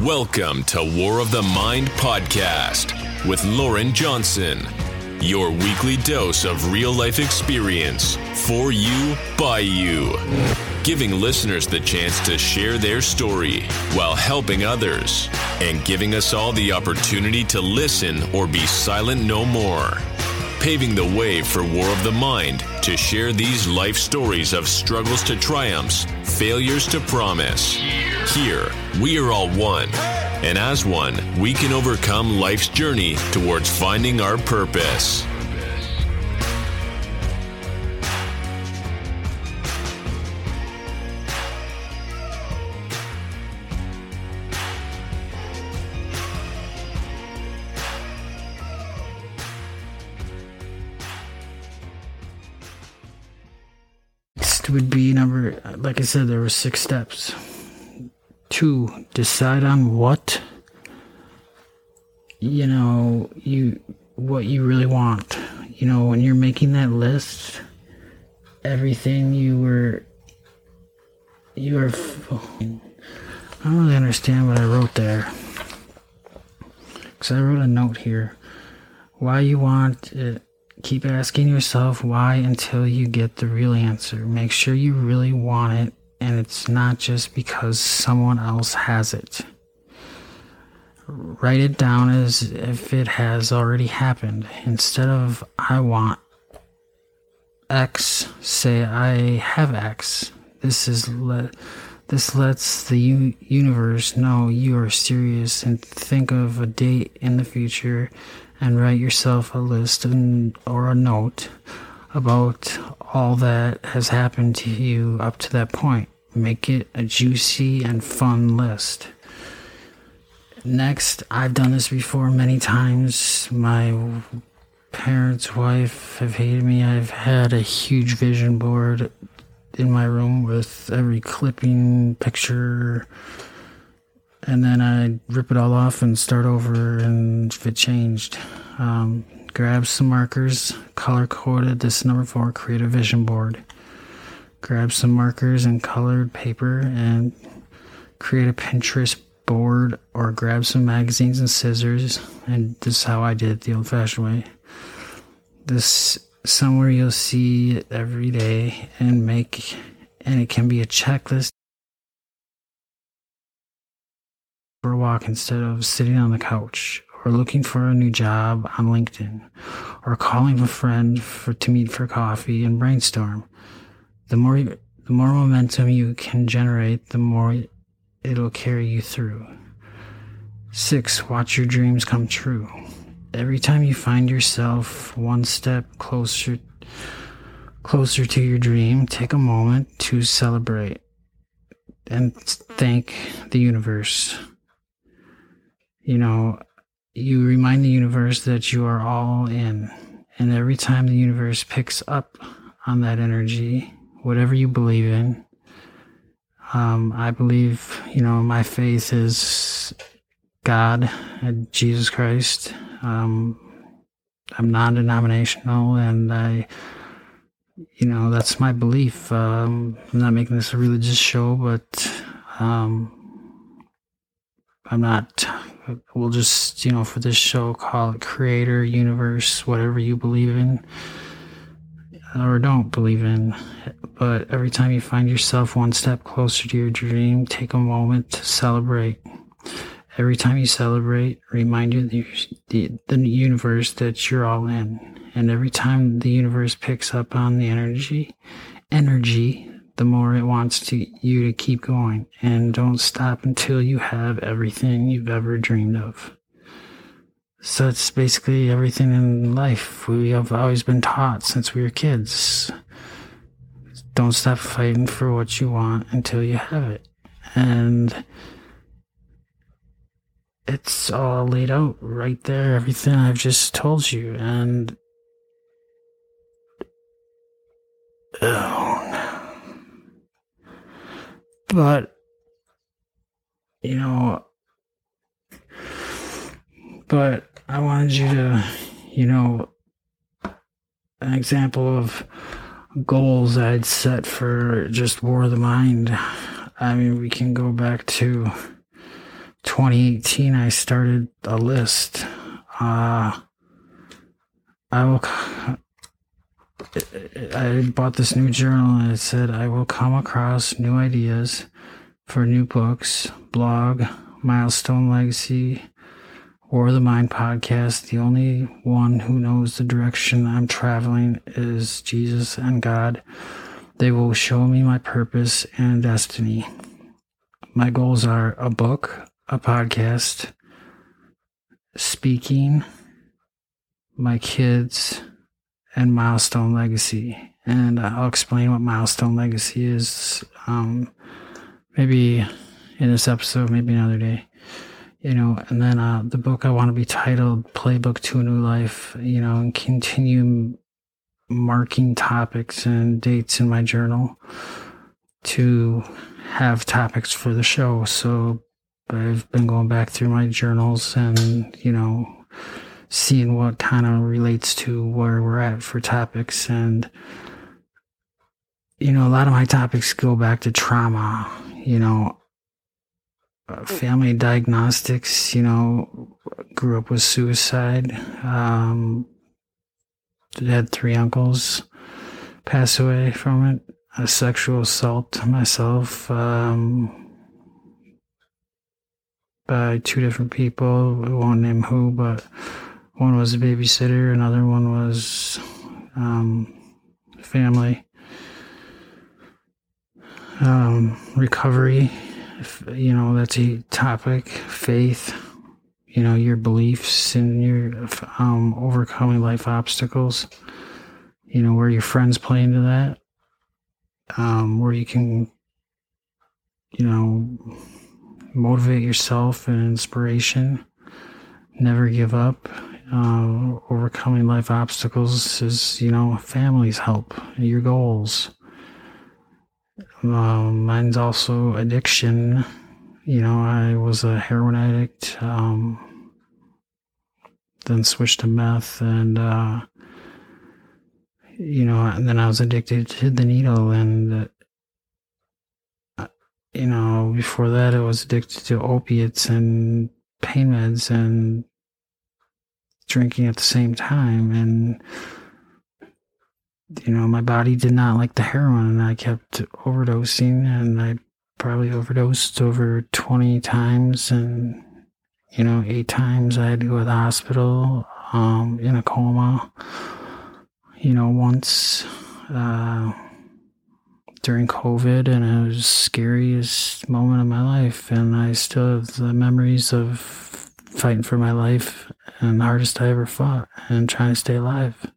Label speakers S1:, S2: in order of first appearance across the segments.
S1: Welcome to War of the Mind podcast with Loren Johnson, your weekly dose of real life experience for you, by you, giving listeners the chance to share their story while helping others, and giving us all the opportunity to listen or be silent no more. Paving the way for War of the Mind to share these life stories of struggles to triumphs, failures to promise. Here, we are all one. And as one, we can overcome life's journey towards finding our purpose.
S2: Would be number, like I said, there were six steps. Two, decide on what, you know, you, what you really want. You know, when you're making that list, everything you were, you were, I don't really understand what I wrote there. Because I wrote a note here. Why you want it keep asking yourself why until you get the real answer. Make sure you really want it and it's not just because someone else has it. Write it down as if it has already happened. Instead of I want X, say I have X. This is this lets the u- universe know you are serious and think of a date in the future and write yourself a list and, or a note about all that has happened to you up to that point. Make it a juicy and fun list. Next, I've done this before many times. My parents' wife have hated me. I've had a huge vision board in my room with every clipping, picture, and then I rip it all off and start over and if it changed. Um, grab some markers, color coded this number four, create a vision board. Grab some markers and colored paper and create a Pinterest board or grab some magazines and scissors. And this is how I did it the old fashioned way. This somewhere you'll see it every day and make, and it can be a checklist for a walk instead of sitting on the couch or looking for a new job on LinkedIn or calling a friend for to meet for coffee and brainstorm. The more the more momentum you can generate, the more it'll carry you through. 6. Watch your dreams come true. Every time you find yourself one step closer closer to your dream, take a moment to celebrate and thank the universe you know, you remind the universe that you are all in. And every time the universe picks up on that energy, whatever you believe in, um, I believe, you know, my faith is God, and Jesus Christ. Um, I'm non denominational and I, you know, that's my belief. Um, I'm not making this a religious show, but um, I'm not we'll just, you know, for this show, call it creator, universe, whatever you believe in or don't believe in. But every time you find yourself one step closer to your dream, take a moment to celebrate. Every time you celebrate, remind you the, the, the universe that you're all in. And every time the universe picks up on the energy, energy the more it wants to you to keep going and don't stop until you have everything you've ever dreamed of. So it's basically everything in life we have always been taught since we were kids. Don't stop fighting for what you want until you have it. And it's all laid out right there, everything I've just told you. And oh. But, you know, but I wanted you to, you know, an example of goals I'd set for just War of the Mind. I mean, we can go back to 2018, I started a list. Uh, I will. I bought this new journal and it said I will come across new ideas for new books, blog, milestone legacy, or the Mind podcast. The only one who knows the direction I'm traveling is Jesus and God. They will show me my purpose and destiny. My goals are a book, a podcast, speaking, my kids, and Milestone Legacy. And I'll explain what Milestone Legacy is um, maybe in this episode, maybe another day. You know, and then uh, the book I want to be titled Playbook to a New Life, you know, and continue marking topics and dates in my journal to have topics for the show. So I've been going back through my journals and, you know, seeing what kind of relates to where we're at for topics. And, you know, a lot of my topics go back to trauma, you know, uh, family diagnostics, you know, grew up with suicide. Um, had three uncles pass away from it. A sexual assault myself um, by two different people. We won't name who, but one was a babysitter, another one was um, family. Um, recovery, you know, that's a topic. Faith, you know, your beliefs and your um, overcoming life obstacles. You know, where your friends play into that. Um, where you can, you know, motivate yourself and inspiration. Never give up. Uh, overcoming life obstacles is, you know, family's help, your goals. Um, mine's also addiction. You know, I was a heroin addict, um, then switched to meth, and, uh, you know, and then I was addicted to the needle, and, uh, you know, before that, I was addicted to opiates and pain meds and drinking at the same time, and you know, my body did not like the heroin and I kept overdosing and I probably overdosed over 20 times and, you know, eight times I had to go to the hospital, um, in a coma, you know, once, uh, during COVID and it was the scariest moment of my life. And I still have the memories of fighting for my life and the hardest I ever fought and trying to stay alive.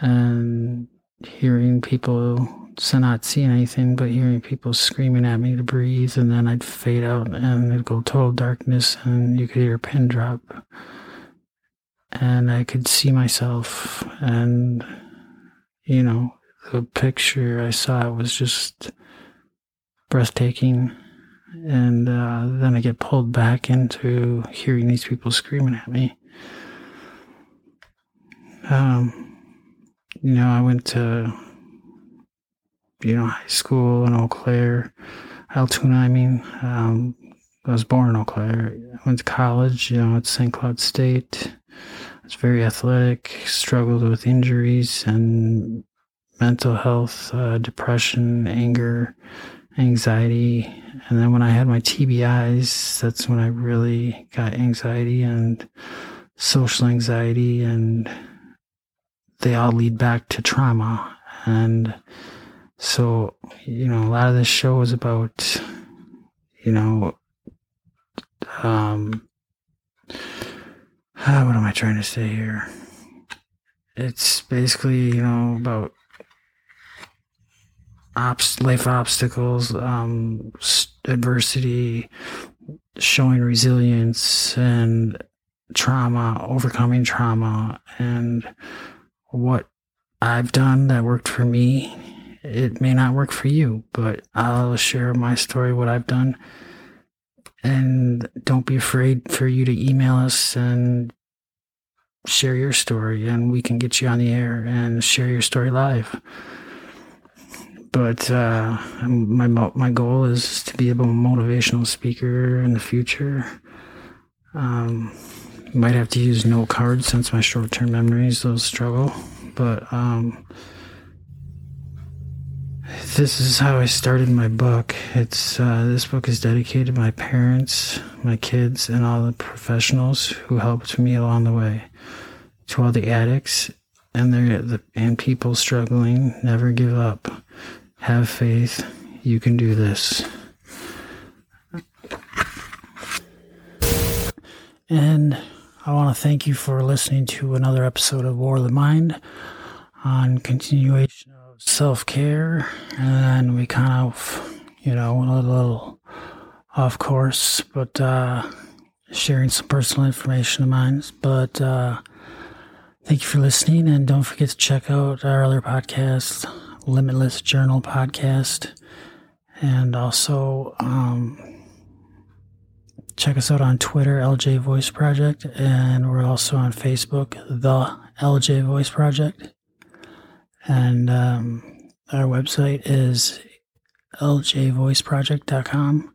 S2: And hearing people so not seeing anything but hearing people screaming at me to breathe and then I'd fade out and it'd go total darkness and you could hear a pin drop. And I could see myself and you know the picture I saw was just breathtaking and uh, then I get pulled back into hearing these people screaming at me um you know, I went to, you know, high school in Eau Claire, Altoona, I mean. Um, I was born in Eau Claire. I went to college, you know, at St. Cloud State. I was very athletic, struggled with injuries and mental health, uh, depression, anger, anxiety. And then when I had my TBIs, that's when I really got anxiety and social anxiety and they all lead back to trauma. And so, you know, a lot of this show is about, you know, um, what am I trying to say here? It's basically, you know, about life obstacles, um, adversity, showing resilience and trauma, overcoming trauma, and what I've done that worked for me. It may not work for you, but I'll share my story, what I've done. And don't be afraid for you to email us and share your story, and we can get you on the air and share your story live. But uh, my my goal is to be a motivational speaker in the future. Um, might have to use note cards since my short term memories those struggle, but um, this is how I started my book. It's uh, this book is dedicated to my parents, my kids, and all the professionals who helped me along the way. To all the addicts and their and people struggling, never give up. Have faith. You can do this. And I want to thank you for listening to another episode of War of the Mind on continuation of self care. And we kind of, you know, a little off course, but uh, sharing some personal information of mine. But uh, thank you for listening. And don't forget to check out our other podcasts Limitless Journal podcast. And also, um, check us out on Twitter, LJ Voice Project. And we're also on Facebook, The LJ Voice Project. And um, our website is ljvoiceproject.com.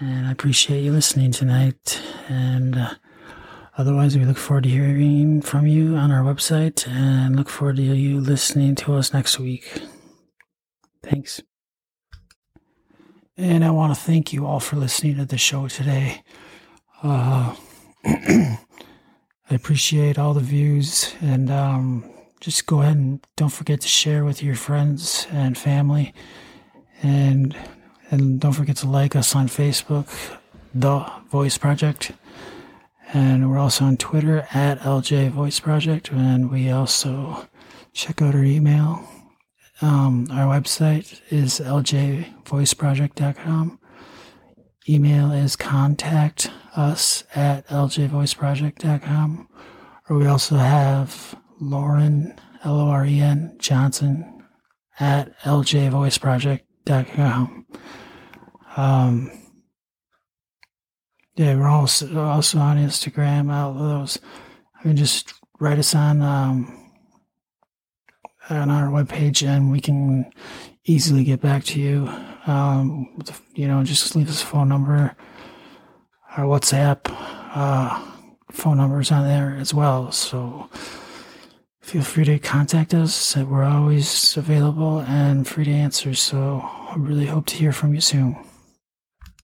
S2: And I appreciate you listening tonight. And uh, Otherwise, we look forward to hearing from you on our website and look forward to you listening to us next week. Thanks. And I want to thank you all for listening to the show today. Uh, I appreciate all the views and um, just go ahead and don't forget to share with your friends and family. And and don't forget to like us on Facebook, The Voice Project. And we're also on Twitter at LJ Voice Project. And we also check out our email. Um, our website is ljvoiceproject.com. Email is contact us at ljvoiceproject.com. Or we also have Loren, L O R E N, Johnson at ljvoiceproject.com. Um, yeah, we're also also on Instagram. All those. I mean, just write us on um, on our webpage, and we can easily get back to you. Um, you know, just leave us a phone number. Our WhatsApp uh, phone numbers on there as well. So feel free to contact us. We're always available and free to answer. So I really hope to hear from you soon.